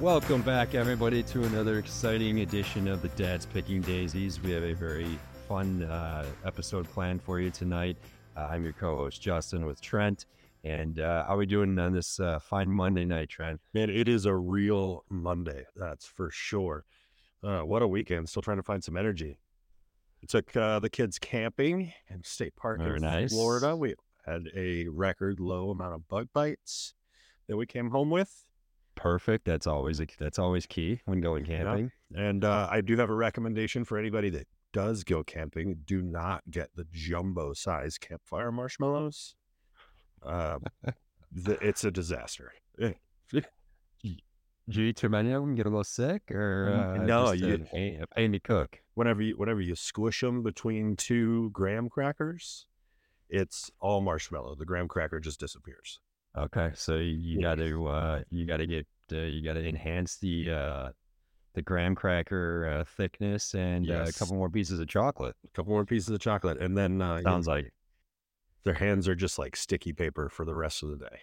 Welcome back, everybody, to another exciting edition of the Dad's Picking Daisies. We have a very fun uh, episode planned for you tonight. Uh, I'm your co-host Justin with Trent, and uh, how are we doing on this uh, fine Monday night, Trent? Man, it is a real Monday. That's for sure. Uh, what a weekend! Still trying to find some energy. We took uh, the kids camping in State Park Very in nice. Florida. We had a record low amount of bug bites that we came home with. Perfect. That's always a, that's always key when going camping. And uh, I do have a recommendation for anybody that does go camping. Do not get the jumbo size campfire marshmallows. Uh, the, it's a disaster. Eh, Did you eat too many of them? Get a little sick, or uh, No, just a you- pain, a pain to cook? Whenever you whenever you squish them between two graham crackers, it's all marshmallow. The graham cracker just disappears. Okay, so you got to uh, you got to get uh, you got to enhance the uh, the graham cracker uh, thickness and uh, a couple more pieces of chocolate. A couple more pieces of chocolate, and then uh, you- Sounds like their hands are just like sticky paper for the rest of the day.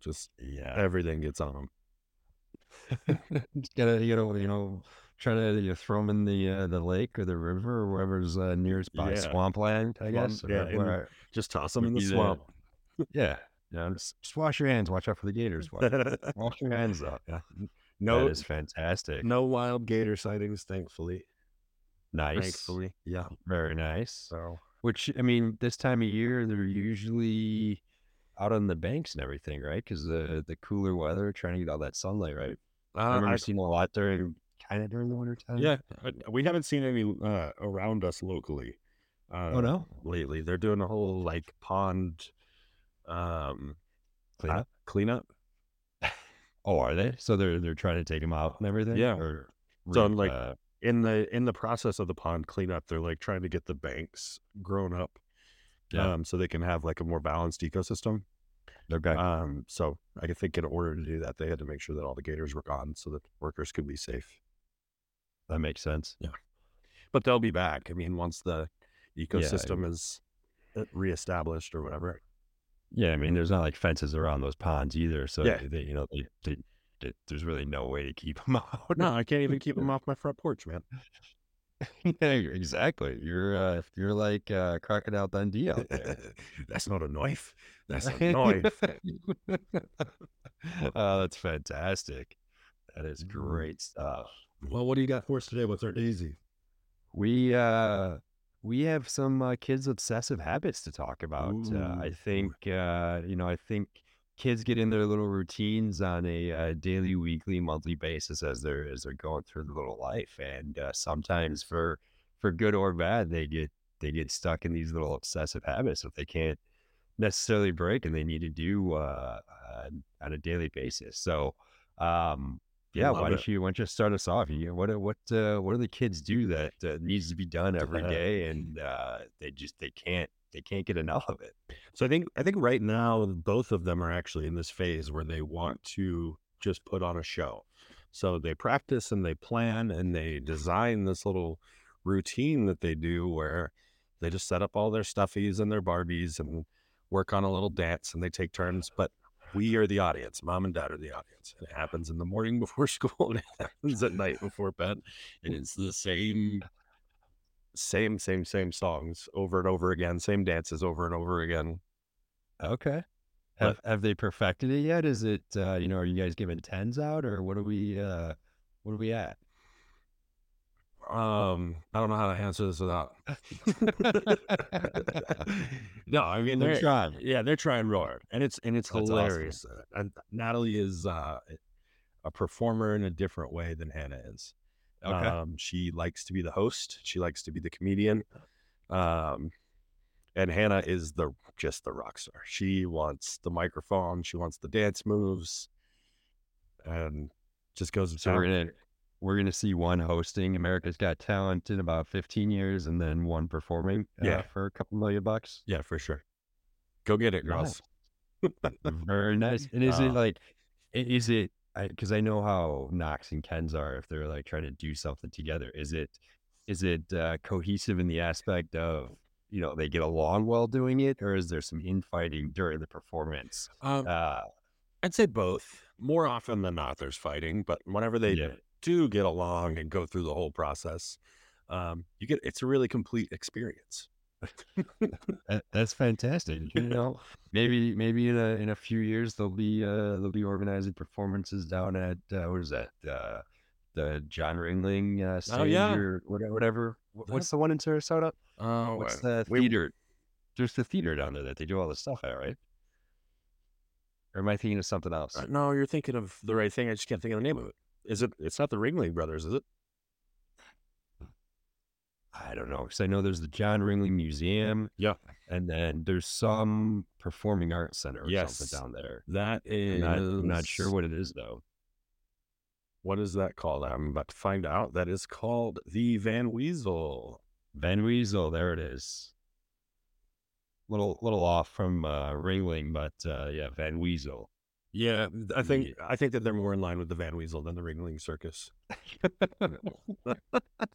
Just yeah. everything gets on them. Just gotta you know you know try to you throw them in the uh, the lake or the river or wherever's uh, nearest by Yeah. swampland, I guess. yeah, where- Just toss them in the Would be the- swamp. yeah. Yeah, just, just wash your hands. Watch out for the gators. Wash, wash your hands up. Yeah. No, that is fantastic. no wild gator sightings, thankfully. nice. Thankfully, yeah. Very nice. So Which I mean, this time of year they're usually out on the banks and everything, right? Because the the cooler weather, trying to get all that sunlight, right? I uh, remember I- seeing a lot during kind of during the winter time. yeah, we haven't seen any uh, around us locally. Uh, Oh no. lately they're doing a whole like pond um Clean uh, up. cleanup. Oh, are they? So they're they're trying to take them out and everything. Yeah. Or So, re- like, uh, in the in the process of the pond cleanup, they're like trying to get the banks grown up, Yeah. um, so they can have like a more balanced ecosystem. okay. Um, so I think in order to do that, they had to make sure that all the gators were gone, so that workers could be safe. that makes sense. Yeah. But they'll be back. I mean, once the ecosystem is uh, reestablished or whatever. Yeah, I mean, there's not like fences around those ponds either, so Yeah. they, you know, they, they, they, there's really no way to keep them out. No, I can't even keep them off my front porch, man. yeah, exactly. You're uh, you're like uh, crocodile Dundee out there. That's not a knife. That's a knife. oh, that's fantastic. That is Mm. great stuff. well, what do you got for us today? What's our daisy? We uh we have some uh, kids obsessive habits to talk about. Uh, I think uh you know, I think kids get in their little routines on a uh, daily, weekly, monthly basis as they're as they're going through the little life and uh, sometimes for for good or bad they get they get stuck in these little obsessive habits that they can't necessarily break and they need to do uh, uh on a daily basis. So um yeah, Love why don't it. you why don't you start us off? You, what do- what uh, what do the kids do that uh, needs to be done every day, and uh, they just they can't they can't get enough of it. So I think I think right now both of them are actually in this phase where they want to just put on a show. So they practice and they plan and they design this little routine that they do where they just set up all their stuffies and their Barbies and work on a little dance and they take turns. But we are the audience. Mom and dad are the audience. And it happens in the morning before school and it happens at night before bed. And it's the same same, same, same songs over and over again, same dances over and over again. Okay, have have they perfected it yet? Is it uh, you know are you guys giving tens out or what are we uh, what are we at? Um, I don't know how to answer this without. no, I mean They're they're trying. yeah, they're trying real hard, and it's and it's That's hilarious. Uh, And Natalie is uh, a performer in a different way than Hannah is. Okay, Um, she likes to be the host. She likes to be the comedian. Um, and Hannah is the just the rock star. She wants the microphone. She wants the dance moves, and just goes. so we're gonna we're gonna see one hosting America's Got Talent in about fifteen years, and then one performing uh, Yeah. for a couple million bucks. Yeah, for sure. Go get it, girls. Very nice. And is it Uh, like, is it, because I, know how Knox and Ken's are if they're like trying to do something together. Is it, is it uh, cohesive in the aspect of, you know, they get along well doing it, or is there some infighting during the performance? Um, Uh, I'd say both. more often than not, there's fighting, but whenever they Yeah. Do get along and go through the whole process, um, you get it's a really complete experience. That, that's fantastic. You know, maybe maybe in a in a few years they'll be uh they'll be organizing performances down at uh, what is that uh the John Ringling uh, stage Oh, yeah. or whatever. whatever. Wh- What's the one in Sarasota? Oh, What's the we- theater? There's the theater down there that they do all this stuff at, right? Or am I thinking of something else? uh, no, you're thinking of the right thing. I just can't think of the name of it. Is it? It's not the Ringling Brothers, is it? I don't know because I know there's the John Ringling Museum. Yeah. and then there's some performing arts center or Yes. something down there. That is, I'm not, I'm not sure what it is though. What is that called? I'm about to find out. That is called the Van Wezel. Van Wezel, there it is. Little little off from uh, Ringling, but uh, yeah, Van Wezel. Yeah, I think I think that they're more in line with the Van Wezel than the Ringling Circus.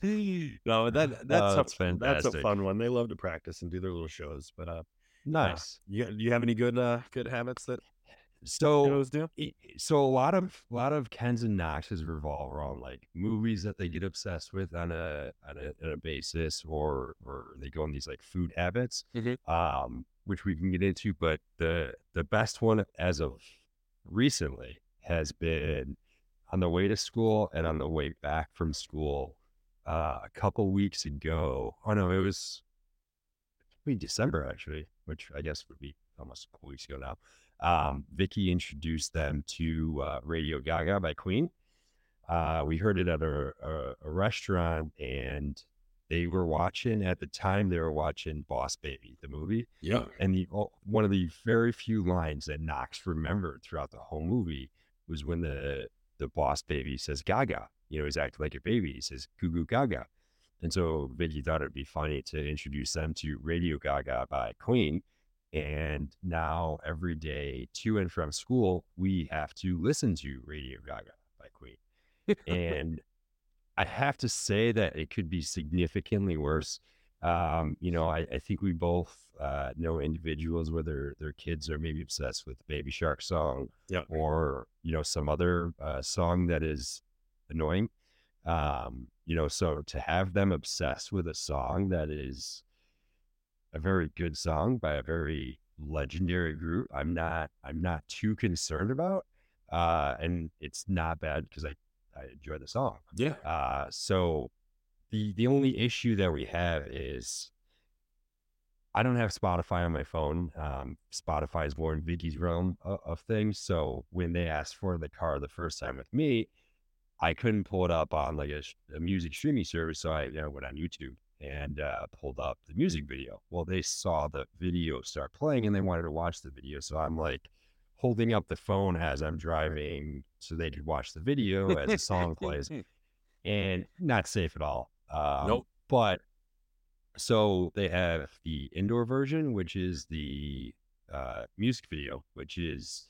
no, that that's Oh, a, that's that's a fun one. They love to practice and do their little shows. But uh, Nice. you do you have any good uh good habits that So so a lot of a lot of Ken's and Knox's revolve around like movies that they get obsessed with on a on a, on a basis, or or they go on these like food habits, Mhm. um, which we can get into. But the the best one as of recently has been on the way to school and on the way back from school. Uh, a couple weeks ago, oh no, it was maybe December actually, which I guess would be almost a couple weeks ago now um, Vicky introduced them to uh, Radio Ga Ga by Queen. Uh, we heard it at a, a, a restaurant, and they were watching at the time. They were watching Boss Baby, the movie, Yeah. and the one of the very few lines that Knox remembered throughout the whole movie was when the the Boss Baby says Gaga. You know, he's acting like a baby. He says Goo Goo Gaga, and so Vicky thought it'd be funny to introduce them to Radio Ga Ga by Queen. And now every day to and from school, we have to listen to Radio Ga Ga by Queen. and I have to say that it could be significantly worse. Um, you know, I, I think we both uh, know individuals where their their kids are maybe obsessed with the Baby Shark song, Yeah. or you know some other uh, song that is annoying. Um, you know, so to have them obsessed with a song that is a very good song by a very legendary group, I'm not I'm not too concerned about. Uh, and it's not bad because I I enjoy the song. Yeah. Uh, so the the only issue that we have is I don't have Spotify on my phone. Um, Spotify is more in Vicky's realm of, of things. So when they asked for the car the first time with me, I couldn't pull it up on like a, a music streaming service. So I you know, went on YouTube and uh, pulled up the music video. Well, they saw the video start playing and they wanted to watch the video. So I'm like holding up the phone as I'm driving so they could watch the video as the song plays and not safe at all. Um, Nope. But so they have the indoor version, which is the uh, music video, which is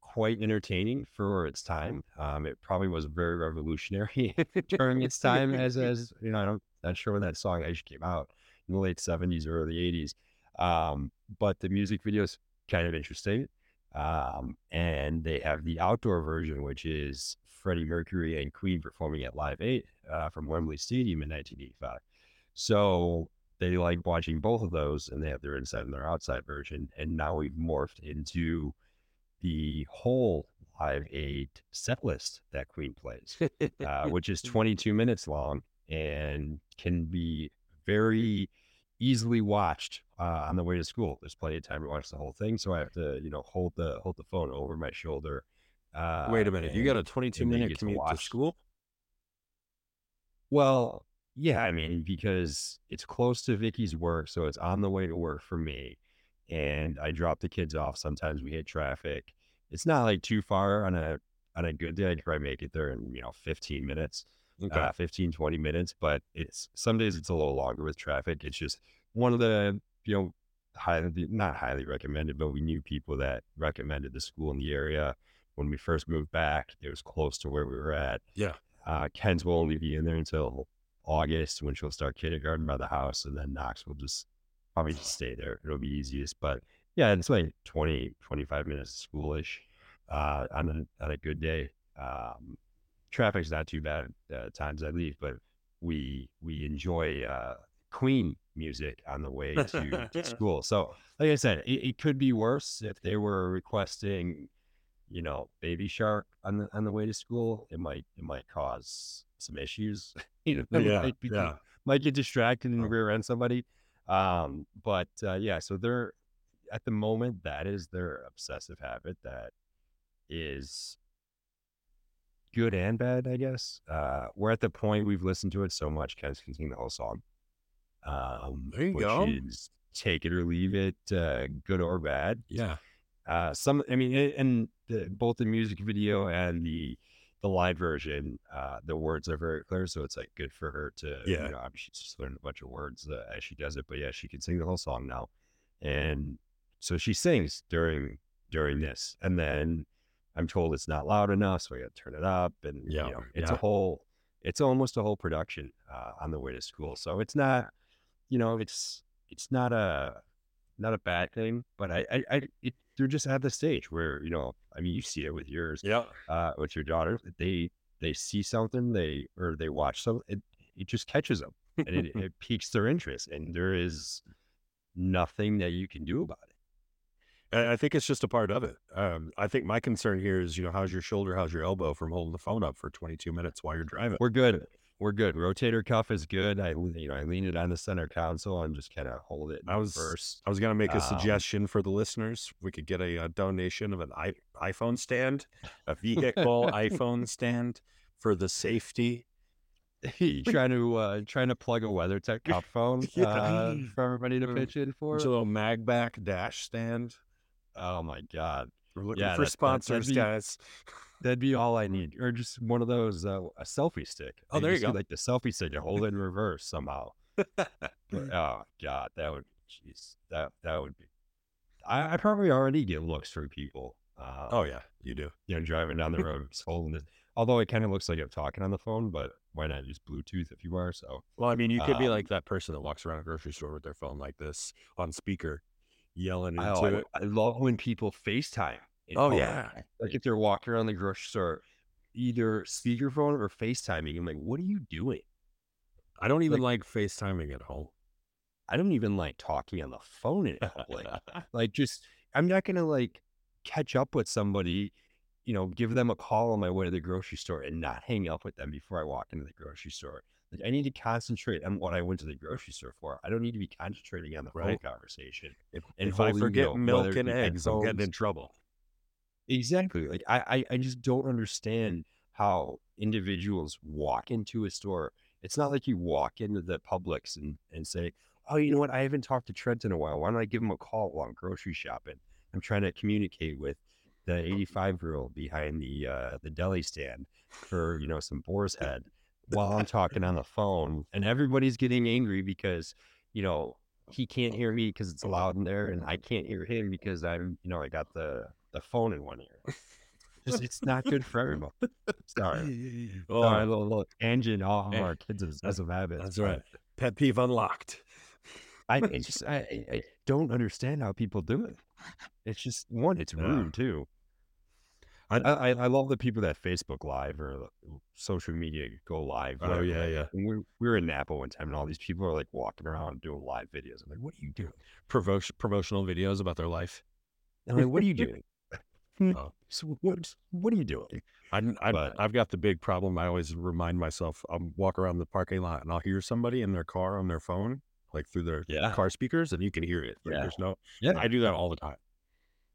quite entertaining for its time. Um, it probably was very revolutionary during its time, as as you know, I don't not sure when that song actually came out in the late seventies or early eighties. Um, but the music video is kind of interesting. Um, and they have the outdoor version, which is Freddie Mercury and Queen performing at Live 8 uh, from Wembley Stadium in 1985. So they like watching both of those, and they have their inside and their outside version. And now we've morphed into the whole Live 8 set list that Queen plays, uh, which is 22 minutes long and can be very easily watched uh, on the way to school. There's plenty of time to watch the whole thing, so I have to, you know, hold the hold the phone over my shoulder. Uh, Wait a minute. You got a 22 minute get to commute to school? Well, yeah, I mean, because it's close to Vicky's work, so it's on the way to work for me. And I drop the kids off. Sometimes we hit traffic. It's not like too far on a on a good day. I try make it there in, you know, 15 minutes, Okay. uh, 15, 20 minutes. But it's some days it's a little longer with traffic. It's just one of the, you know, highly not highly recommended, but we knew people that recommended the school in the area. When we first moved back, it was close to where we were at. Yeah. Uh, Ken's will only be in there until August when she'll start kindergarten by the house, and then Knox will just probably just stay there. It'll be easiest. But yeah, it's like 20, 25 minutes schoolish. uh, on a on a good day. Um, traffic's not too bad uh, times I leave, but we we enjoy uh, Queen music on the way to, to school. So, like I said, it, it, could be worse if they were requesting, you know, Baby Shark on the on the way to school. It might it might cause some issues. you know, yeah, might, be, yeah. might get distracted and rear end somebody. Um, but uh, yeah, so they're at the moment that is their obsessive habit that is good and bad, I guess. Uh, we're at the point we've listened to it so much, Ken's can sing the whole song. Um, there you which go. Is take it or leave it, uh, good or bad. Yeah. Uh, some, I mean, and the, both the music video and the the live version, uh, the words are very clear, so it's like good for her to, yeah. You know, she's just learned a bunch of words uh, as she does it, but yeah, she can sing the whole song now, and so she sings during during this, and then I'm told it's not loud enough, so I got to turn it up, and yeah, you know, it's yeah. a whole, it's almost a whole production uh, on the way to school, so it's not, you know, it's it's not a not a bad thing, but I I, I it, they're just at the stage where you know, I mean, you see it with yours, yeah, uh, with your daughter, they they see something, they or they watch something, it it just catches them, and it, it piques their interest, and there is nothing that you can do about it. I think it's just a part of it. Um, I think my concern here is, you know, how's your shoulder, how's your elbow from holding the phone up for 22 minutes while you're driving? We're good. We're good. Rotator cuff is good. I, you know, I lean it on the center console and just kind of hold it. I was first. I was gonna make a Um, suggestion for the listeners. We could get a, a donation of an I, iPhone stand, a vehicle iPhone stand for the safety. trying to uh, trying to plug a WeatherTech CupFone Yeah. uh, for everybody to Mm. pitch in for. There's a little magback dash stand. Oh my god, We're looking Yeah, for that- sponsors, that'd be- guys. that'd be all I need, or just one of those uh, a selfie stick. Oh, there you go. Like the selfie stick, you hold it in reverse somehow. But, oh god, that would jeez, that that would be. I, I probably already get looks from people. Uh, oh yeah, you do. you know, driving down the road, holding it. Although it kind of looks like I'm talking on the phone, but why not use Bluetooth if you are? So Well, I mean, you could be Um, like that person that walks around a grocery store with their phone like this on speaker, yelling oh, I, into I, it. I love when people FaceTime. Oh public. yeah, like if they're walking around the grocery store, either speakerphone or FaceTiming. I'm like, what are you doing? I don't even like, FaceTiming at home. I don't even like talking on the phone in public. like, just I'm not gonna like catch up with somebody, you know, give them a call on my way to the grocery store and not hang up with them before I walk into the grocery store. Like, I need to concentrate on what I went to the grocery store for. I don't need to be concentrating on the phone conversation. If, And if I holding, you forget know, milk and eggs, I'm getting in trouble. Exactly. Like I, I, I just don't understand how individuals walk into a store. It's not like you walk into the Publix and, and say, Oh, you know what? I haven't talked to Trent in a while. Why don't I give him a call while I'm grocery shopping? I'm trying to communicate with the 85 year old behind the uh, the deli stand for you know some boar's head while I'm talking on the phone, and everybody's getting angry because you know he can't hear me because it's loud in there, and I can't hear him because I'm you know I got the the phone in one ear. Just it's not good for everyone. Sorry, Oh, sorry, little, little tangent. All Hey, our kids as, as of habits. that's right. Pet peeve unlocked. I, I just I, I I don't understand how people do it. It's just one, it's Yeah. rude too. I, uh, I I love the people that Facebook Live or social media go live. Oh, whatever. yeah, yeah. We, we were in Napa one time, and all these people are like walking around doing live videos. I'm like, what are you doing? Provo- promotional videos about their life. I'm like, what are you doing? Oh. so what what are you doing? I, I, I've got the big problem. I always remind myself, I'll walk around the parking lot and I'll hear somebody in their car on their phone, like through their Yeah. car speakers, and you can hear it. Like, Yeah. There's no, Yeah, I do that all the time.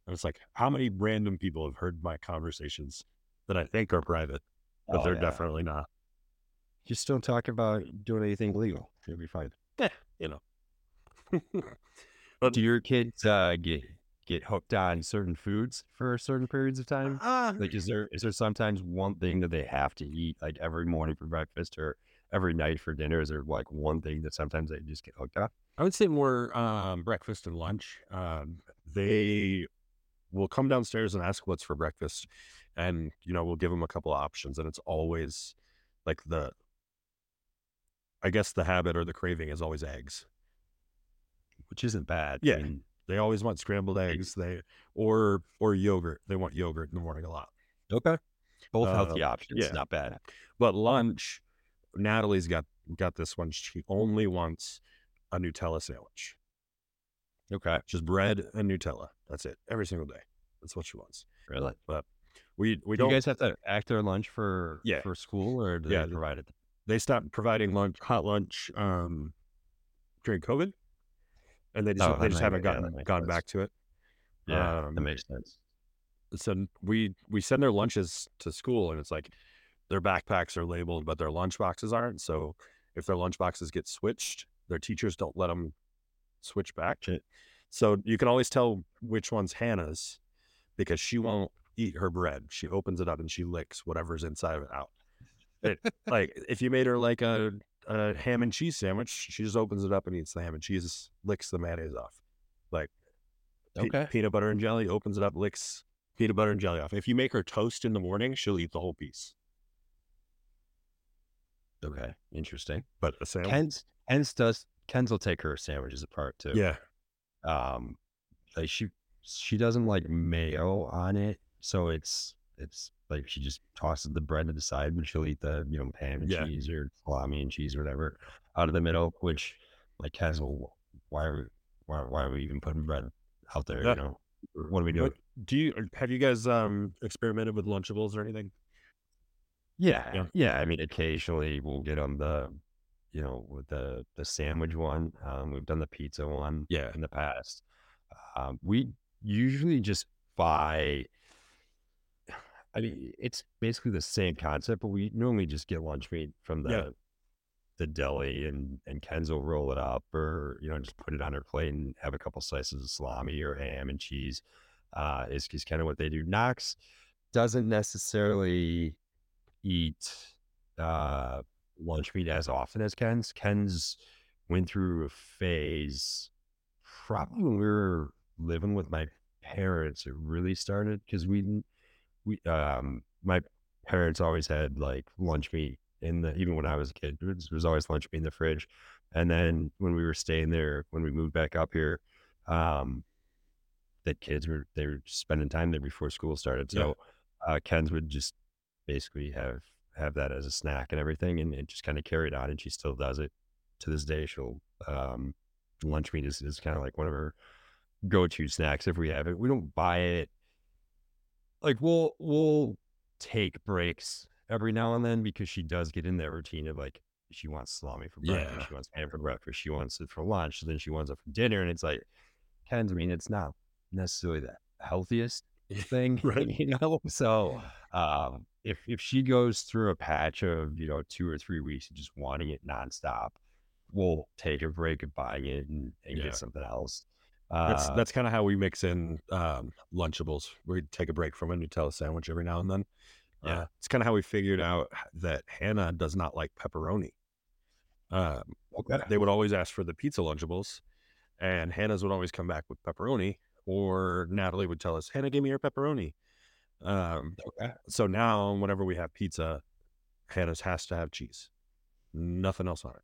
And it's like, how many random people have heard my conversations that I think are private, but Oh, they're yeah. definitely not? just don't talk about doing anything illegal. You'll be fine. You know. Do your kids uh, get get hooked on certain foods for certain periods of time? Ah, Like, is there is there sometimes one thing that they have to eat like every morning for breakfast or every night for dinner? Is there like one thing that sometimes they just get hooked on? I would say more um, breakfast and lunch. Um, they will come downstairs and ask what's for breakfast, and you know we'll give them a couple of options, and it's always like the, I guess the habit or the craving is always eggs. Which isn't bad. Yeah. I mean, They always want scrambled eggs. They or or yogurt. They want yogurt in the morning a lot. Okay. Both Uh, healthy options. yeah. Not bad. But lunch, Natalie's got got this one. She only wants a Nutella sandwich, Okay. just bread and Nutella. That's it, every single day. That's what she wants. Really? But We we Do don't. you guys have to act their lunch for Yeah. for school or do Yeah, they provide it? they stopped providing lunch, hot lunch, um, during COVID, and they just Oh, they just haven't gotten makes gone sense. back to it. Yeah, Um, that makes sense. so we we send their lunches to school and it's like their backpacks are labeled but their lunch boxes aren't so if their lunch boxes get switched their teachers don't let them switch back so you can always tell which one's hannah's because she mm. won't eat her bread she opens it up and she licks whatever's inside of it out it, like if you made her like a, a ham and cheese sandwich she just opens it up and eats the ham and cheese licks the mayonnaise off like pe- Okay. peanut butter and jelly, opens it up, licks peanut butter and jelly off. If you make her toast in the morning, she'll eat the whole piece. Okay. Interesting. But a sandwich, Ken's Ken's does Ken's will take her sandwiches apart too. yeah, Um like she she doesn't like mayo on it. So it's it's like she just tosses the bread to the side, but she'll eat the, you know, ham and Yeah. cheese or salami and cheese or whatever out of the middle, which like Ken's will why are we why, why are we even putting bread out there, you know? What are we doing? Do you have you guys um experimented with Lunchables or anything? Yeah, Yeah. yeah. I mean, occasionally we'll get on the, you know, with the the sandwich one. Um, we've done the pizza one Yeah, in the past. Um, we usually just buy. I mean, it's basically the same concept, but we normally just get lunch meat from the Yeah. the deli, and and Ken's will roll it up, or you know, just put it on her plate and have a couple slices of salami or ham and cheese. Uh, is is kind of what they do. Knox doesn't necessarily eat uh, lunch meat as often as Ken's. Ken's went through a phase probably when we were living with my parents. It really started because we didn't- we um my parents always had like lunch meat in the even when I was a kid. There was, was always lunch meat in the fridge. And then when we were staying there, when we moved back up here, um, that kids were they were spending time there before school started. So uh, Ken's would just basically have have that as a snack and everything, and it just kind of carried on. And she still does it to this day. She'll um, lunch meat is, is kind of like one of her go to snacks if we have it. We don't buy it. Like we'll we'll take breaks every now and then because she does get in that routine of like she wants salami for breakfast, Yeah. she wants ham for breakfast, she wants it for lunch, then she wants it for dinner, and it's like Ken's. I mean, it's not necessarily the healthiest thing, Right. You know, so um, if if she goes through a patch of you know two or three weeks of just wanting it nonstop, we'll take a break of buying it and, and Yeah. get something else. that's Uh, that's kind of how we mix in um Lunchables. We take a break from a Nutella sandwich every now and then. Yeah. Uh, it's kind of how we figured out that Hannah does not like pepperoni. Um, okay. they would always ask for the pizza Lunchables, and Hannah's would always come back with pepperoni, or Natalie would tell us, Hannah, give me your pepperoni. Um, Okay. so now, whenever we have pizza, Hannah's has to have cheese, nothing else on it.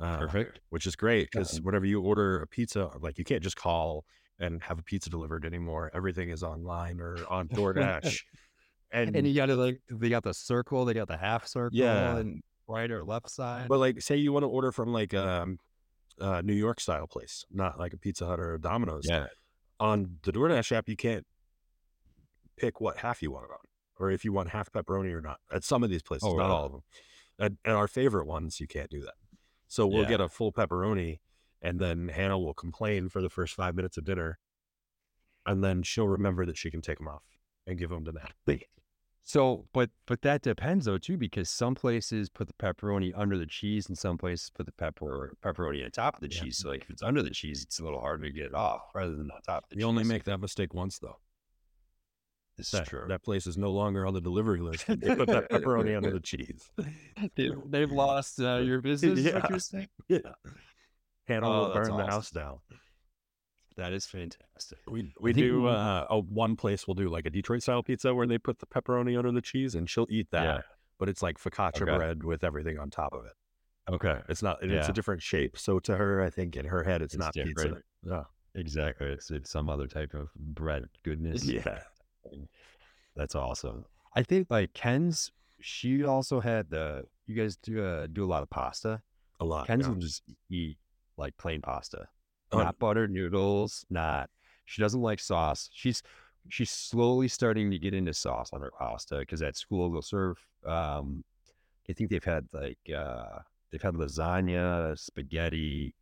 Uh, Perfect. which is great because whenever you order a pizza, like you can't just call and have a pizza delivered anymore. Everything is online or on DoorDash. and, And you got to like they got the circle, they got the half circle, Yeah. and right or left side. but like, say you want to order from like um, a New York style place, not like a Pizza Hut or a Domino's. yeah, On the DoorDash app, you can't pick what half you want it on, or if you want half pepperoni or not. At some of these places, Oh, not really? all of them. At, at our favorite ones, you can't do that. So we'll Yeah. get a full pepperoni, and then Hannah will complain for the first five minutes of dinner, and then she'll remember that she can take them off and give them to Natalie. So, but but that depends though too, because some places put the pepperoni under the cheese, and some places put the pepper pepperoni on top of the Yeah. cheese. So, like if it's under the cheese, it's a little harder to get it off, rather than on top of the You cheese. only make that mistake once, though. this is That, true. that place is no longer on the delivery list. They put that pepperoni under the cheese. they, they've lost uh, your business. Is what Yeah. you're saying? Yeah. Hannah Oh, burn the house down. That is fantastic. We we do uh, a one place we'll do like a Detroit style pizza where they put the pepperoni under the cheese and she'll eat that. Yeah. But it's like focaccia Okay. bread with everything on top of it. Okay. It's not. and It's a different shape. So to her, I think in her head, it's, It's not pizza. Yeah. exactly. It's it's some other type of bread goodness. Yeah. That's awesome. I think like Ken's, she also had the. You guys do uh, do a lot of pasta. A lot. Ken's yeah. will just eat like plain pasta. Not butter noodles. Not. She doesn't like sauce. She's she's slowly starting to get into sauce on her pasta because at school they'll serve. Um, I think they've had like uh, they've had lasagna, spaghetti,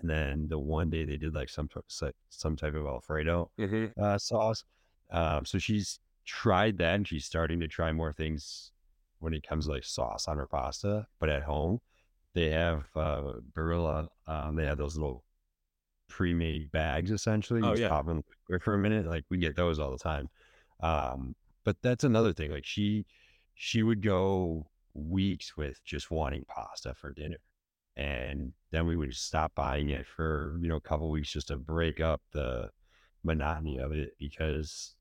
and then the one day they did like some some type of Alfredo Mhm. uh, sauce. Um, so she's tried that, and she's starting to try more things when it comes to like sauce on her pasta. But at home, they have uh, Barilla. Um, they have those little pre-made bags essentially. You Oh, just yeah. pop in for a minute. Like we get those all the time. Um, but that's another thing. Like she, she would go weeks with just wanting pasta for dinner, and then we would stop buying it for you know a couple weeks just to break up the monotony of it because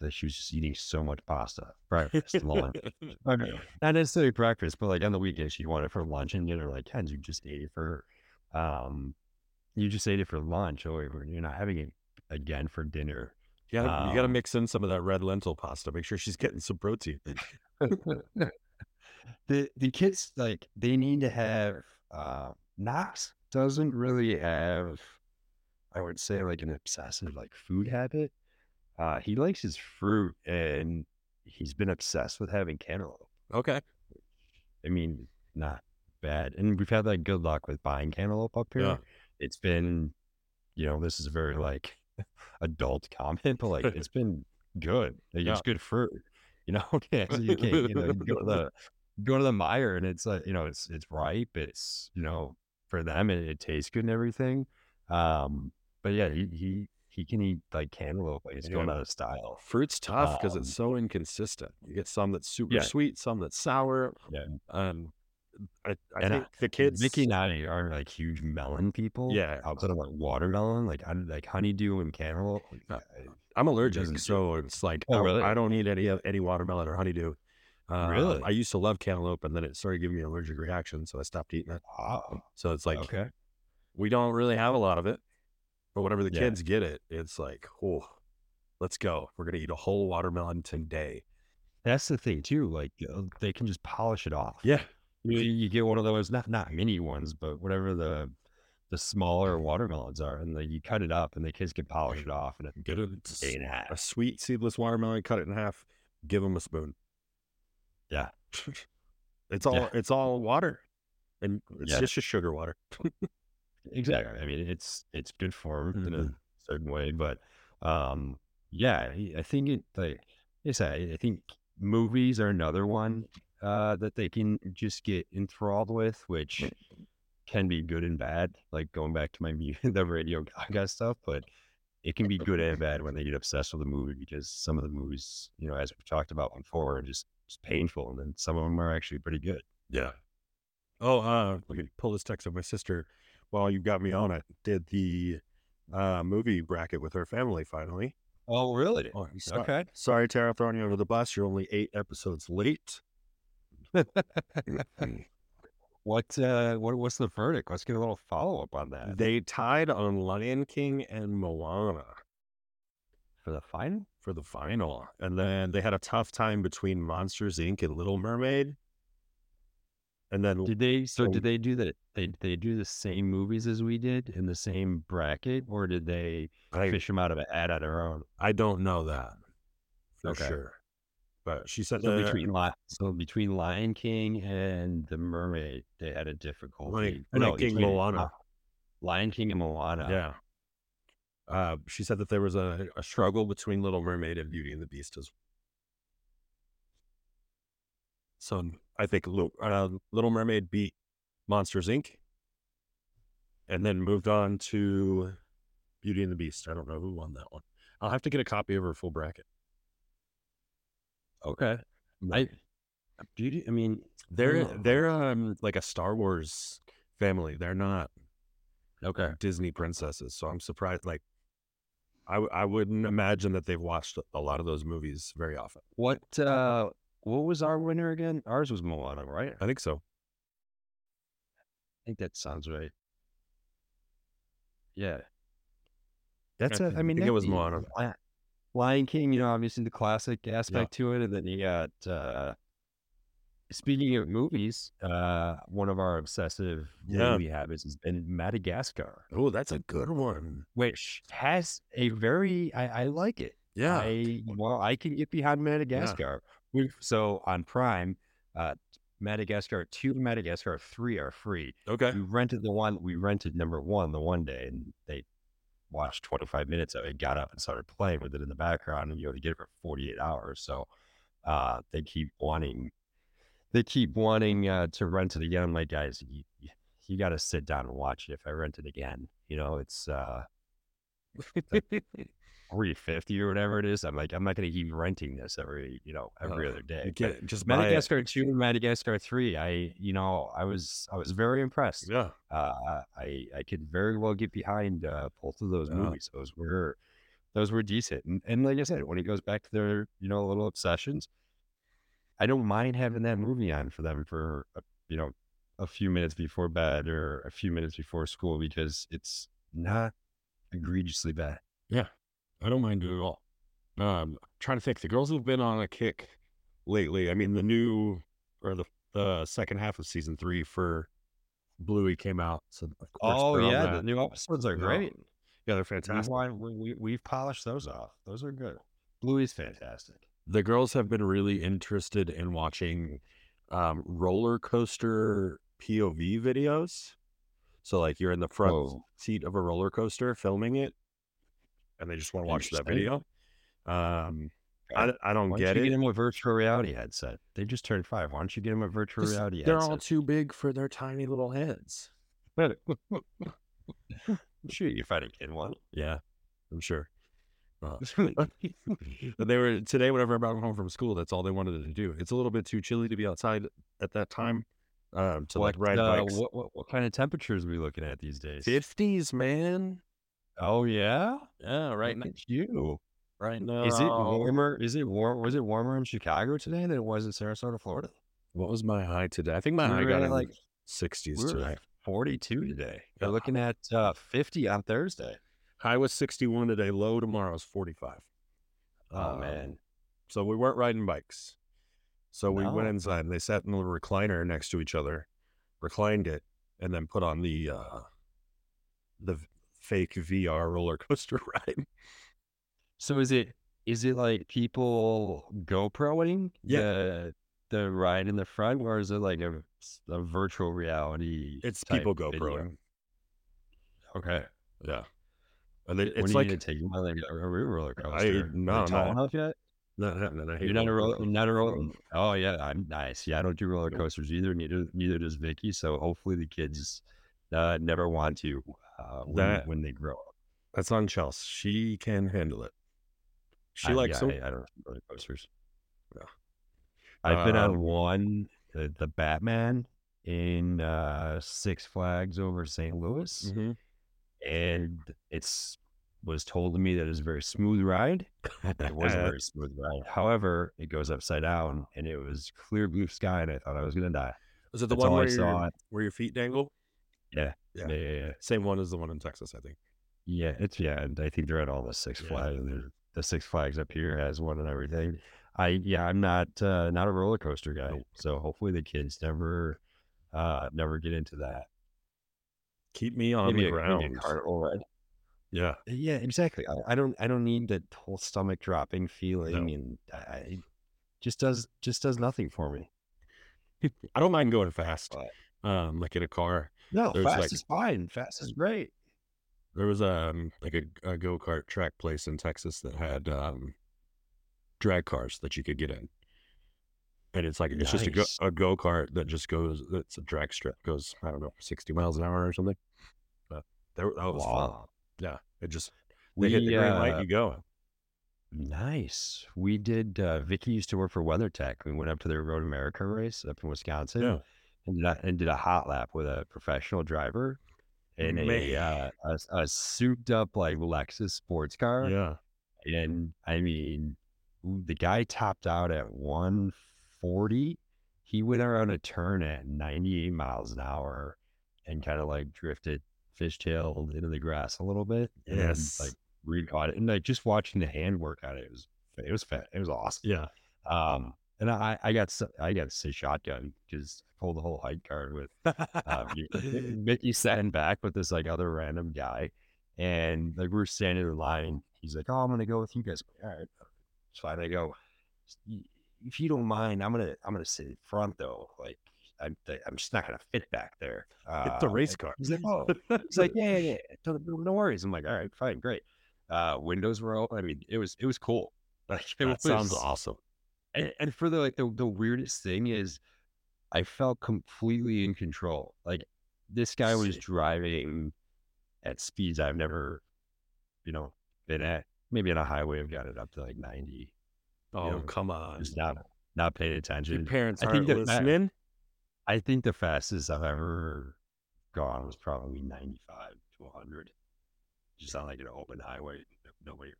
that she was just eating so much pasta breakfast, lunch. Mean, not necessarily breakfast, but like on the weekends she wanted for lunch and dinner. Like, Ken, you just ate it for, um, you just ate it for lunch, or you're not having it again for dinner. You gotta, you gotta Um, mix in some of that red lentil pasta. Make sure she's getting some protein. the the kids like they need to have uh Knox doesn't really have I would say like an obsessive like food habit. Uh he likes his fruit and he's been obsessed with having cantaloupe. Okay. I mean, not bad. And we've had like good luck with buying cantaloupe up here. Yeah. It's been, you know, this is a very like adult comment, but like it's been good. Like, Yeah. It's good fruit. You know, yeah, so you can't, you know, you go to the go to the Meijer and it's like, you know, it's it's ripe. It's, you know, for them it, it tastes good and everything. Um, but yeah, he he, he can eat like cantaloupe, like it's going out of style. Fruit's tough because Um, it's so inconsistent. You get some that's super Yeah. sweet, some that's sour. Yeah. Um, I, I And I- think the kids. Vicky and I are like huge melon people. Yeah. Outside of like watermelon, like I like honeydew and cantaloupe. like, Uh, I'm allergic, so it's like Oh, I, really? I don't eat any of- any watermelon or honeydew. Uh, Really? I used to love cantaloupe, and then it started giving me an allergic reaction, so I stopped eating it. oh, So it's like okay. we don't really have a lot of it, but whenever the Yeah. kids get it, it's like, oh, let's go. We're gonna eat a whole watermelon today. That's the thing too. Like they can just polish it off. Yeah, You, you get one of those, not not mini ones, but whatever the the smaller watermelons are, and like you cut it up, and the kids can polish it off, and it get a, day and a half. a sweet seedless watermelon, cut it in half, give them a spoon. Yeah. it's all Yeah. it's all water, and it's Yeah. just a sugar water. Exactly. I mean, it's it's good for 'em in a Mhm. certain way, but um, yeah, I I think it like I said, I think movies are another one uh that they can just get enthralled with, which can be good and bad. Like going back to my the Radio Ga Ga stuff, but it can be good and bad when they get obsessed with a movie because some of the movies, you know, as we've talked about before, are just, just painful, and then some of them are actually pretty good. Yeah. Oh, uh, let me pull this text of my sister while you got me on it. Did the uh movie bracket with her family finally. Oh, really? Oh, so- Okay. Sorry, Tara, throwing you over the bus. You're only eight episodes late. What uh what what's the verdict? Let's get a little follow up on that. They tied on Lion King and Moana For the final? for the final. And then they had a tough time between Monsters Inc. and Little Mermaid. And then Did they so So- did they do that they they do the same movies as we did in the same bracket or did they I, fish them out of a hat on their own? I don't know that for Okay. sure. But she said So the, between Li- so between Lion King and the Mermaid, they had a difficulty. Lion- Or Lion King, Moana. uh, Lion King and Moana. Yeah. Uh, she said that there was a, a struggle between Little Mermaid and Beauty and the Beast as well. So I think uh, Little Mermaid beat Monsters Inc. and then moved on to Beauty and the Beast. I don't know who won that one. I'll have to get a copy of her full bracket. Okay. I beauty. I mean, They're Oh. they're um like a Star Wars family. They're not okay. Disney princesses. So I'm surprised. Like, I I wouldn't imagine that they've watched a lot of those movies very often. What uh what was our winner again? Ours was Moana, right? I think so. I think that sounds right. Yeah. That's I a. I think mean, it was Moana. Li- Lion King, you know, obviously the classic aspect to it, and then you got. uh Speaking of movies, uh one of our obsessive Yeah. movie habits has been Madagascar, Oh, that's a good one. which has a very. I, I like it. Yeah. I well, I can get behind Madagascar. We've so on Prime, uh Madagascar two, and Madagascar three are free. okay. We rented the one we rented number one the one day, and they watched twenty five minutes of it, got up and started playing with it in the background, and you know they get it for forty eight hours. So uh they keep wanting they keep wanting uh to rent it again. I'm like, guys, you, you, you got to sit down and watch it. If I rent it again, you know, it's uh three fifty or whatever it is. I'm like, I'm not going to keep renting this every you know every Uh, other day. Get just. Madagascar two and Madagascar three, I you know I was I was very impressed. Yeah. Uh, I I could very well get behind uh, both of those Yeah. movies. Those were those were decent, and, and like I said, when it goes back to their you know little obsessions, I don't mind having that movie on for them for uh, you know a few minutes before bed or a few minutes before school because it's not egregiously bad. I don't mind it at all. Um, trying to think, the girls have been on a kick lately. I mean, the new or the the second half of season three for Bluey came out. So of course Oh yeah, the new episodes are great. yeah, they're fantastic. we, we, we've polished those off. Those are good. Bluey's fantastic. The girls have been really interested in watching um, roller coaster POV videos. So like you're in the front Oh. seat of a roller coaster filming it, and they just want to watch that video. Um, I, I don't Why get you it. get him a virtual reality headset? They just turned five. Why don't you get him a virtual 'Cause reality? They're headset? all too big for their tiny little heads. Sure, you find a kid one. Yeah, I'm sure. Uh, but they were today. Whenever I brought home from school, that's all they wanted to do. It's a little bit too chilly to be outside at that time. Um, to what, like ride uh, bikes. what, what, what kind of temperatures are we looking at these days? Fifties, man. Oh yeah, Yeah, right Look now. you. Right now. Is it warmer? Is it warm? Was it warmer in Chicago today than it was in Sarasota, Florida? What was my high today? I think my We high got in like- sixties We today. 42 today. Yeah. We're looking at uh, 50 on Thursday. High was sixty one today. Low tomorrow is forty five. Oh Um, man, So we weren't riding bikes. So we went inside and they sat in a little recliner next to each other, reclined it, and then put on the uh the fake VR roller coaster ride. So is it is it like people GoProing Yeah. the the ride in the front, or is it like a, a virtual reality? It's people? GoProing. Okay, Yeah. And they, when it's like you gonna take you on like a real roller I- coaster? Are no, tall no. enough yet? no, no, no, no, You're not a roller roller, not a roller. Oh yeah, I'm nice. Yeah, I don't do roller coasters either. Neither neither does Vicky. So hopefully the kids uh, never want to uh, when, That- when they grow up. That's on Chelsea. She can handle it. She I, likes yeah, them. I, I don't do roller coasters. Yeah. I've been on Um, one, the, the Batman in uh, Six Flags over St. Louis, Mhm. and it's was told to me that it's a very smooth ride. It was a very smooth ride. However, it goes upside down, and it was clear blue sky, and I thought I was gonna die. Is it the That's one all I where, saw where your feet dangle? Yeah, Yeah. yeah, yeah. yeah. Same one as the one in Texas, I think. Yeah, it's yeah, and I think they're at all the Six Yeah. Flags. and they're- The Six Flags up here has one and everything. I yeah, I'm not uh, not a roller coaster guy, Nope. so hopefully the kids never uh never get into that. Keep me on Maybe the ground. carnival ride. Yeah. Yeah, exactly. I, I don't I don't need that whole stomach dropping feeling, and I, I just does just does nothing for me. I don't mind going fast. Um, like in a car. No, There's fast like- is fine. Fast is great. There was um like a, a go kart track place in Texas that had um drag cars that you could get in, and it's like it's just a go kart that just goes. It's a drag strip goes I don't know sixty miles an hour or something. But there that was fun. Yeah, it just they hit the We, green light, uh, you go. Nice. We did. Uh, Vicky used to work for WeatherTech. We went up to their Road America race up in Wisconsin. Yeah. And did, a, and did a hot lap with a professional driver in a, uh, a a souped up like Lexus sports car. Yeah, And I mean, the guy topped out at 140. He went around a turn at 98 miles an hour and kind of like drifted fishtailed into the grass a little bit. and, Yes. like recaught it, and like just watching the handwork on it, it was it was fat. It was awesome. Yeah. Um, and I I got I got to say shotgun because I pulled the whole hike card with um, Mickey sat in back with this like other random guy, and like we were standing in line. He's like, "Oh, I'm gonna go with you guys." All right, so I go. If you don't mind, I'm gonna I'm gonna sit in front though. Like I'm I'm just not gonna fit back there. it's a Uh, race car. He's like, oh, he's like, yeah, yeah, yeah. No, worries. I'm like, all right, fine, great. Uh, windows were open. I mean, it was it was cool. Like it that sounds was- awesome. And, and for the like the, the weirdest thing is I felt completely in control. Like this guy was driving at speeds I've never, you know, been at. Maybe on a highway I've got it up to like 90. Oh, know, come on. Just not not paying Your attention. parents I aren't think that- listening. I think the fastest I've ever gone was probably 95 to 100. Just on like an open highway, no- nobody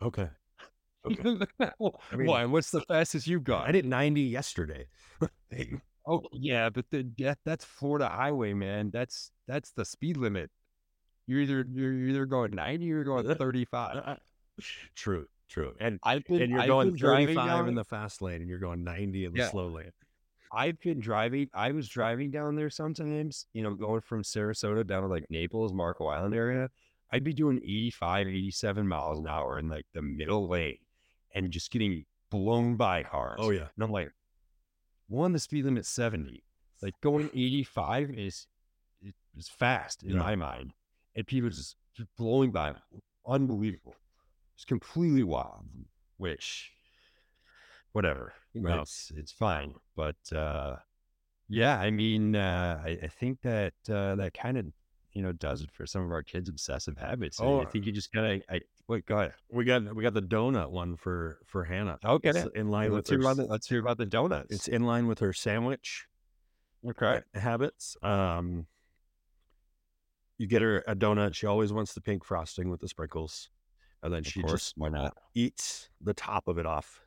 Okay. Around. well, I mean- why? What's the fastest you've gone? I did 90 yesterday. Oh yeah, but the that, that's Florida highway, man. That's that's the speed limit. You're either you're either going ninety or you're going thirty five. Uh, true, true. And I've been and you're I've going been 35 down, in the fast lane and you're going 90 in the Yeah. slow lane. I've been driving. I was driving down there sometimes. You know, going from Sarasota down to like Naples, Marco Island area. I'd be doing 85, 87 miles an hour in like the middle lane, and just getting blown by cars. Oh yeah. And I'm like, one, the speed limit's 70. Like going 85 is is fast in Yeah. my mind. And people just, just blowing by. Unbelievable. It's completely wild. Which whatever. Yeah. It's it's fine. But uh yeah, I mean uh I, I think that uh that kind of you know does it for some of our kids' obsessive habits. I- Oh, I think you just gotta I wait, go ahead. We got we got the donut one for for Hannah. Okay. It's in line with Let's her, hear about the let's hear about the donuts. it's in line with her sandwich okay. habits. Um you get her a donut, she always wants the pink frosting with the sprinkles. And then Of she course, just why not? eats the top of it off.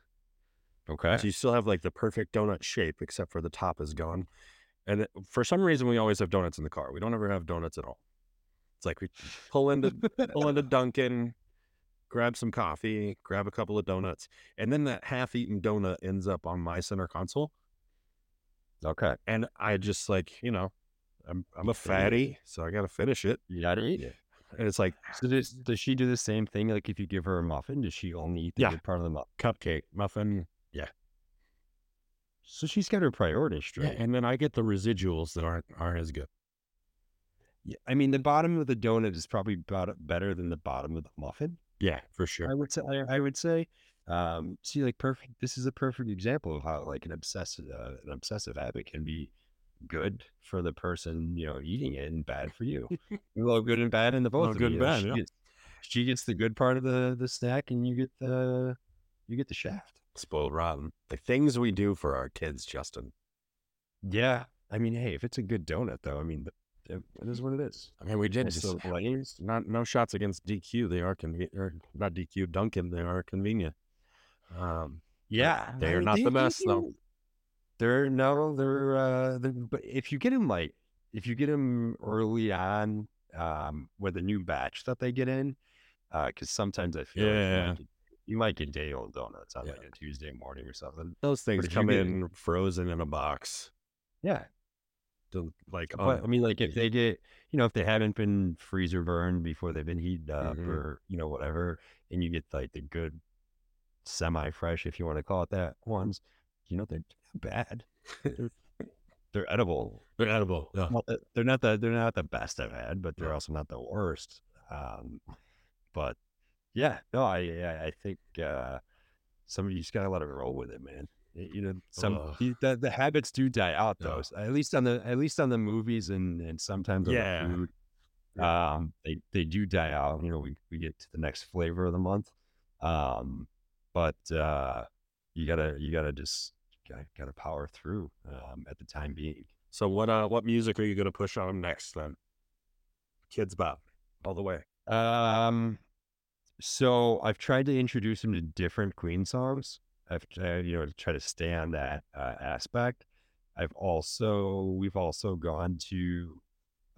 Okay. So you still have like the perfect donut shape, except for the top is gone. And for some reason, we always have donuts in the car. We don't ever have donuts at all. It's like we pull into pull into Dunkin', grab some coffee, grab a couple of donuts, and then that half-eaten donut ends up on my center console. Okay. And I just like you know, I'm I'm a fatty, so I got to finish it. You gotta eat it. And it's like So does, does she do the same thing? Like if you give her a muffin, does she only eat the Yeah. good part of the muffin? cupcake, muffin, So she's got her priorities yeah, straight. and then I get the residuals that aren't aren't as good. Yeah. I mean, the bottom of the donut is probably about better than the bottom of the muffin. Yeah, for sure. I would say. I, I would say. Um, see, like perfect. This is a perfect example of how like an obsessive uh, an obsessive habit can be good for the person you know eating it and bad for you. well, good and bad in the both. Good you. and bad, She yeah. gets, she gets the good part of the the snack, and you get the you get the shaft. Spoiled rotten. The things we do for our kids, Justin. Yeah. I mean, hey, if it's a good donut, though, I mean, it it is what it is. I mean, we did just glaze. not no shots against DQ. They are convenient, or not DQ Dunkin'. They are convenient. Um, Yeah, they I are mean, not they- the they best, though. They're no, they're uh, they're, but if you get them like if you get them early on, um, with a new batch that they get in, uh, because sometimes I feel like you Yeah. Might get, you might get day old donuts on Yeah. like a Tuesday morning or something. those things come get- in frozen in a box. Yeah, To, like, but I um, mean, like if they get, you know, if they haven't been freezer burned before they've been heated up Mhm. or you know whatever, and you get like the good semi fresh, if you want to call it that, ones, you know, they're not bad. they're, they're edible. they're edible. Yeah. Well, they're not the they're not the best I've had, but they're also not the worst. Um, but yeah, no, I I, I think uh, some of you just gotta let it roll with it, man. You know, some Ugh. the, the habits do die out though. At least on the at least on the movies and and sometimes on Yeah. the food. Um, they they do die out. You know, we we get to the next flavor of the month. Um, but uh, you gotta you gotta just gotta, gotta power through um, at the time being. So what? Uh, what music are you gonna push on next then? Kidz Bop, all the way. Um, so I've tried to introduce him to different Queen songs. I've uh, you know to try to stay on that uh, aspect. I've also we've also gone to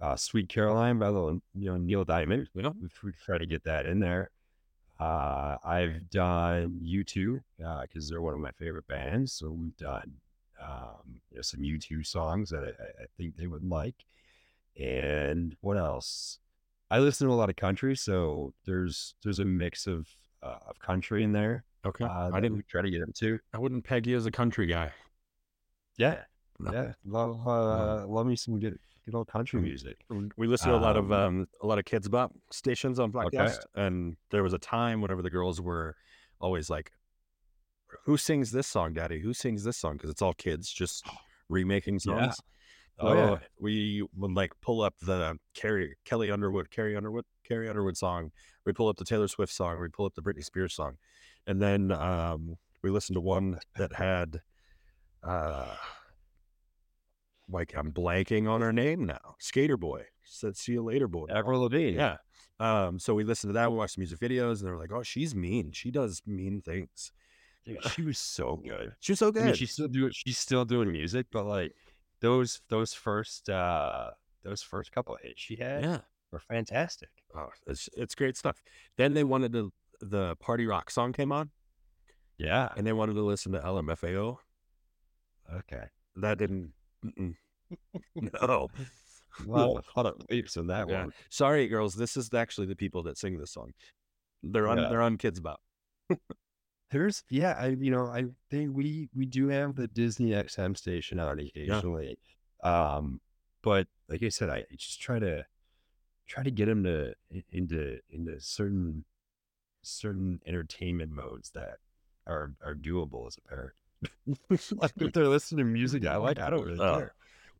uh, "Sweet Caroline" by the you know Neil Diamond. You know? We, try to get that in there. Uh, I've done U2 because they're one of my favorite bands, so we've done um, you know, some U2 songs that I, I think they would like. And what else? I listen to a lot of country, so there's there's a mix of uh, of country in there. Okay. Uh, I didn't. try to get into. I wouldn't peg you as a country guy. Yeah, No. yeah, love uh, love me some good good old country music. We listen to a lot of Um, um, a lot of Kidz Bop stations on Okay. podcast, and there was a time whenever the girls were always like, "Who sings this song, Daddy? Who sings this song?" Because it's all kids just remaking Yeah. Oh, yeah. We would like pull up the Carrie Kelly Underwood, Carrie Underwood, Carrie Underwood song. We'd pull up the Taylor Swift song. We'd pull up the Britney Spears song, and then um, we listened to one that had. Uh, like I'm blanking on her name now. Skater Boy said, "See you later, boy." Avril Lavigne. Yeah. Um. So we listened to that. We watched some music videos, and they're like, "Oh, she's mean. She does mean things." Dude, she was so good. She was so I good. mean, she's still doing she's still doing music, but like those those first uh those first couple of hits she had yeah. were fantastic. Oh, it's it's great stuff. Then they wanted to the party rock song came on, Yeah. and they wanted to listen to LMFAO. Okay. That didn't. no. A lot of, lot of leaps in that Yeah. one. Sorry, girls. This is actually the people that sing this song. They're on. Yeah. They're on Kidz Bop. There's yeah, I you know, I think we we do have the Disney XM station on occasionally. Um but like I said, I just try to try to get them to into into certain certain entertainment modes that are are doable as a parent. like if they're listening to music I like, I don't really Oh. care.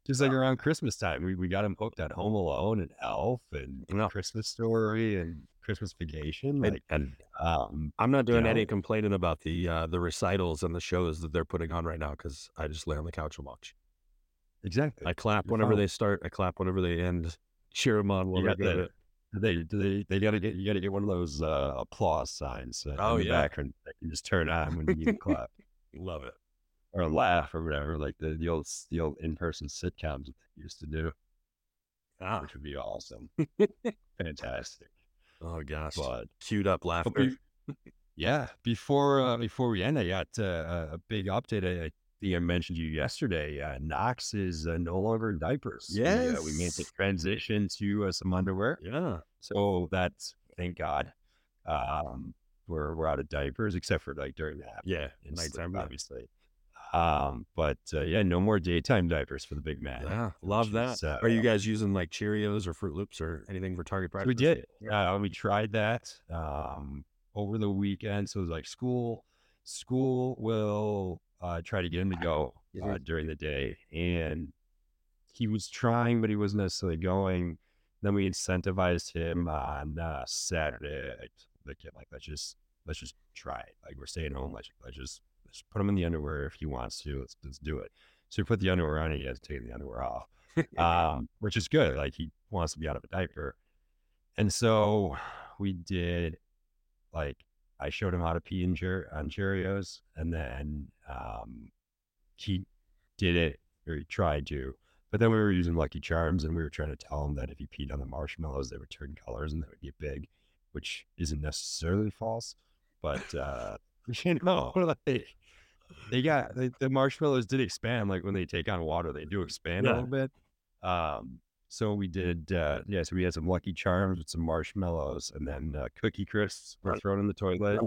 Just like around Christmas time, we, we got him hooked on Home Alone and Elf and Yeah. Christmas Story and Christmas Vacation. And, Like, and um, I'm not doing know? any complaining about the uh, the recitals and the shows that they're putting on right now because I just lay on the couch and watch. exactly. I clap You're whenever fine. they start. I clap whenever they end. Cheer them on while You they're it. They they they gotta get you gotta get one of those uh, applause signs uh, Oh, the yeah. background that you just turn on when you need to clap Love it. Or laugh or whatever, like the, the old the old in person sitcoms that they used to do, Ah. which would be awesome, fantastic. Oh gosh. But Queued up laughter. be- yeah, before uh, before we end, I got uh, a- big update. I, I think I mentioned to you yesterday. Uh, Knox is uh, no longer in diapers. We, uh, we made the transition to uh, some underwear. Yeah. So that's thank God. Um, we're we're out of diapers except for like during nap. Yeah. Nighttime. yeah. obviously. Um, but uh, yeah, no more daytime diapers for the big man. Yeah. Love that. is, uh, Are you guys using like Cheerios or Froot Loops or anything for target practice? We did. Yeah, we tried that um, over the weekend. So it was like school. School will uh, try to get him to go uh, during the day, and he was trying, but he wasn't necessarily going. Then we incentivized him on uh, Saturday. Like, like, let's just let's just try it. Like we're staying home. Let's, let's just let's put him in the underwear if he wants to. Let's let's do it. So we put the underwear on. And he has taken the underwear off um, which is good. Like he wants to be out of a diaper. And so we did like I showed him how to pee in Cheer- on Cheerios, and then um, he did it or he tried to. But then we were using Lucky Charms, and we were trying to tell him that if he peed on the marshmallows, they would turn colors and they would get big, which isn't necessarily false. But uh, you know, like they got the, the marshmallows did expand. Like when they take on water, they do expand a little bit. Um, so we did, uh, yeah. So we had some Lucky Charms with some marshmallows, and then uh, Cookie Crisps were Right. thrown in the toilet.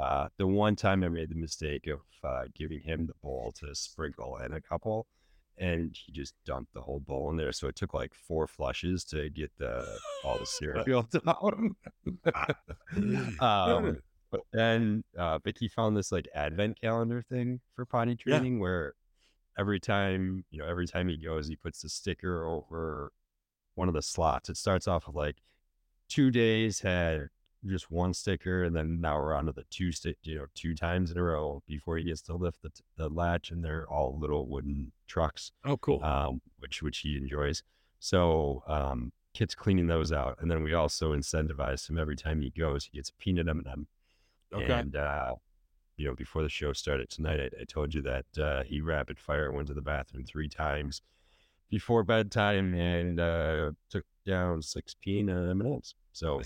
Uh, the one time I made the mistake of uh, giving him the bowl to sprinkle in a couple, and he just dumped the whole bowl in there. So it took like four flushes to get the all the cereal out. um, but then uh, Vicky found this like advent calendar thing for potty Yeah. training where every time, you know, every time he goes, he puts the sticker over one of the slots. It starts off with like two days had just one sticker, and then now we're on to the two stick, you know, two times in a row before he gets to lift the, the latch, and they're all little wooden trucks Oh, cool. um, which which he enjoys. So um, Kit's cleaning those out, and then we also incentivize him every time he goes. He gets a peanut M and m okay. And uh, you know, before the show started tonight, I, I told you that uh, he rapid fire went to the bathroom three times before bedtime and uh, took down 16 uh, minutes. So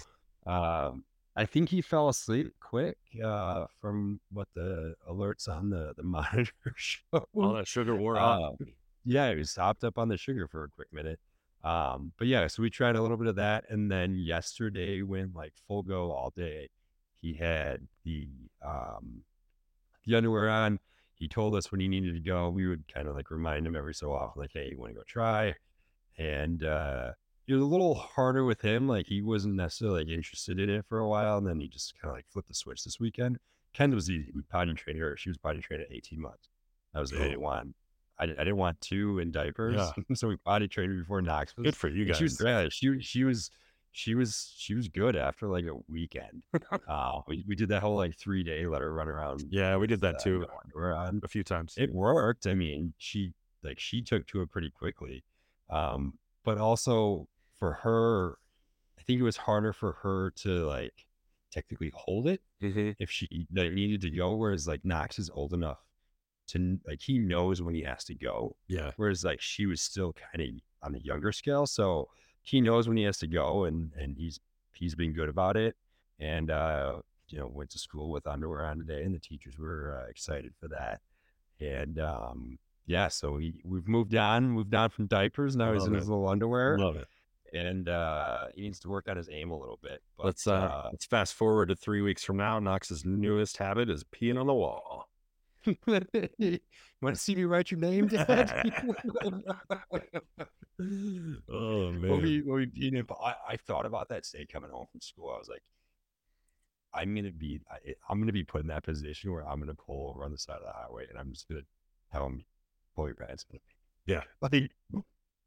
um, I think he fell asleep quick uh, from what the alerts on the, the monitor show. All that sugar wore off. Uh, yeah, he was hopped up on the sugar for a quick minute. Um, but yeah, so we tried a little bit of that. And then yesterday, went like full go all day, he had the um, the underwear on. He told us when he needed to go. We would kind of like remind him every so often, like, hey, you want to go try? And uh, it was a little harder with him. Like he wasn't necessarily like, interested in it for a while, and then he just kind of like flipped the switch this weekend. Ken was easy. We potty trained her. She was potty trained at 18 months. That was. I didn't want. I, I didn't want two in diapers, Yeah. so we potty trained her before Knoxville. Good for you And guys. She was great. She she was she was she was good after like a weekend. uh, we, we did that whole like three day let her run around. yeah, we did that uh, too on. a few times. It worked. I mean, she like she took to it pretty quickly. Um, but also for her, I think it was harder for her to like technically hold it Mhm. if she like, needed to go. Whereas like Knox is old enough to like he knows when he has to go Yeah. whereas like she was still kind of on the younger scale so he knows when he has to go and and he's he's been good about it and uh you know went to school with underwear on today and the teachers were uh, excited for that and um yeah so he, we've moved on moved on from diapers now he's in it. his little underwear Love it. and uh he needs to work on his aim a little bit but Let's uh, let's fast forward to three weeks from now. Knox's newest habit is peeing on the wall. want to see me write your name dad Oh When we, you know, but I, I thought about that today coming home from school. I was like, I'm gonna be, I, I'm gonna be put in that position where I'm gonna pull over on the side of the highway, and I'm just gonna tell him, pull your pants. Yeah. like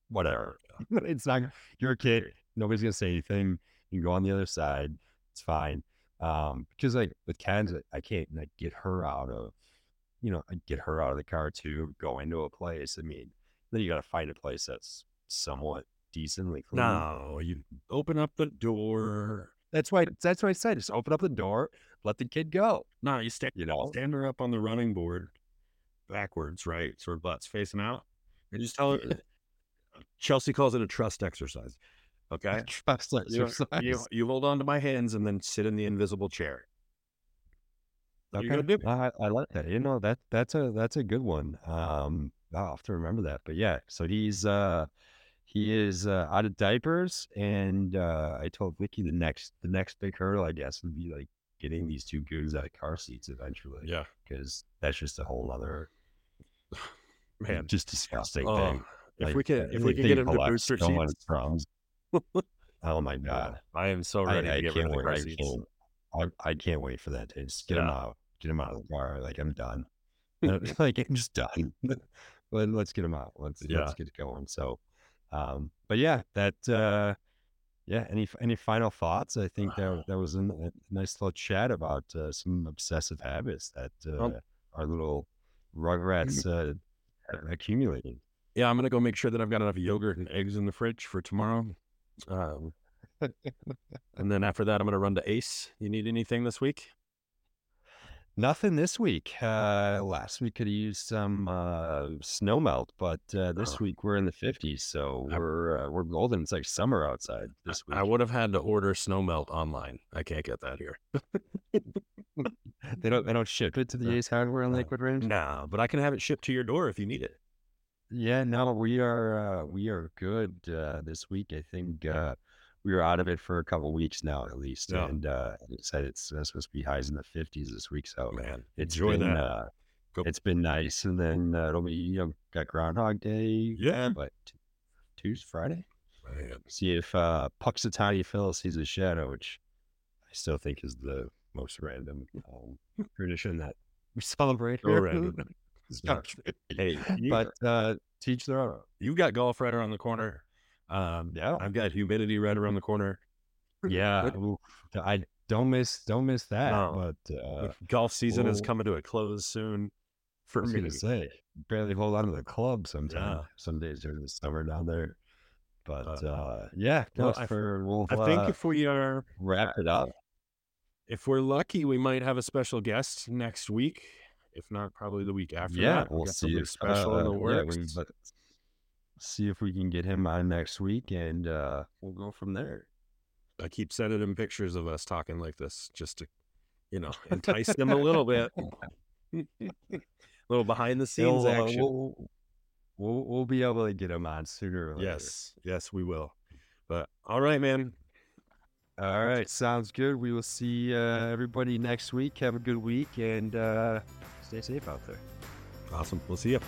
whatever. it's not. You're a kid. Nobody's gonna say anything. You can go on the other side. It's fine. Um, because like with Ken's, I can't like get her out of, you know, get her out of the car too. Go into a place. I mean, then you got to find a place that's somewhat decently clean. No, you open up the door. That's why. That's why I said just open up the door, let the kid go. No, you stand You know, stand her up on the running board backwards, right? Sort of butts facing out. And just tell her Chelsea calls it a trust exercise. Okay. trust You, exercise. you, you hold on to my hands and then sit in the invisible chair. Okay. I, I like that. You know that that's a that's a good one. Um, I'll have to remember that. But yeah, so he's uh he is uh, out of diapers, and uh, I told Vicky the next the next big hurdle, I guess, would be like getting these two goons out of car seats eventually, Yeah. because that's just a whole other Man. just disgusting Oh, thing. if Like, we can if we can get him to booster seats. oh my god! I am so ready I to get rid of the car I seats. can't. I, I can't wait for that to just get Yeah. out. Get him out of the car. Like I'm done. Uh, like I'm just done. Let, let's get him out. Let's Yeah. let's get going. So, um, but yeah, that uh, yeah. Any any final thoughts? I think that that was a nice little chat about uh, some obsessive habits that uh, Um, our little rugrats uh, are accumulating. Yeah, I'm gonna go make sure that I've got enough yogurt and eggs in the fridge for tomorrow. Um, and then after that, I'm gonna run to Ace. You need anything this week? Nothing this week. Uh, last week could have used some uh, snow melt, but uh, this Oh. week we're in the 50s, so we're uh, we're golden. It's like summer outside this week. I would have had to order snow melt online. I can't get that here. they don't they don't ship it to the Uh, Ace Hardware in Lakewood Ranch. No, but I can have it shipped to your door if you need it. Yeah, no, we are uh, we are good uh, this week. I think uh, we are out of it for a couple weeks now, at least. Yeah. And uh, it said it's uh, supposed to be highs in the 50s this week, so Man, it's enjoy been that. uh, it's been nice. And then uh, it'll be you know got Groundhog Day. Yeah. What Tuesday, Friday? Man. See if uh, Punxsutawney Phil sees a shadow, which I still think is the most random um, tradition that we celebrate So here. random. It's Yeah. not- Hey, but uh, teach their own. you got golf right around the corner. Um, Yeah, I've got humidity right around the corner. yeah. I don't miss don't miss that. No. But uh, golf season is coming to a close soon. I For was me, gonna say barely hold on to the club sometimes. Yeah. Some days during the summer down there. But Uh, uh, yeah, well, I- for we'll I think uh, if we are wrap it up. if we're lucky, we might have a special guest next week. If not, probably the week after. Yeah, that. We we'll got see special in the uh, works. Yeah, see if we can get him on next week, and uh, we'll go from there. I keep sending him pictures of us talking like this just to, you know, entice him a little bit. a little behind the scenes He'll, uh, action. we'll, we'll we'll be able to get him on sooner or later. yes, yes, we will. But all right, man. All right, sounds good. We will see uh, everybody next week. Have a good week and uh, stay safe out there. Awesome. We'll see you.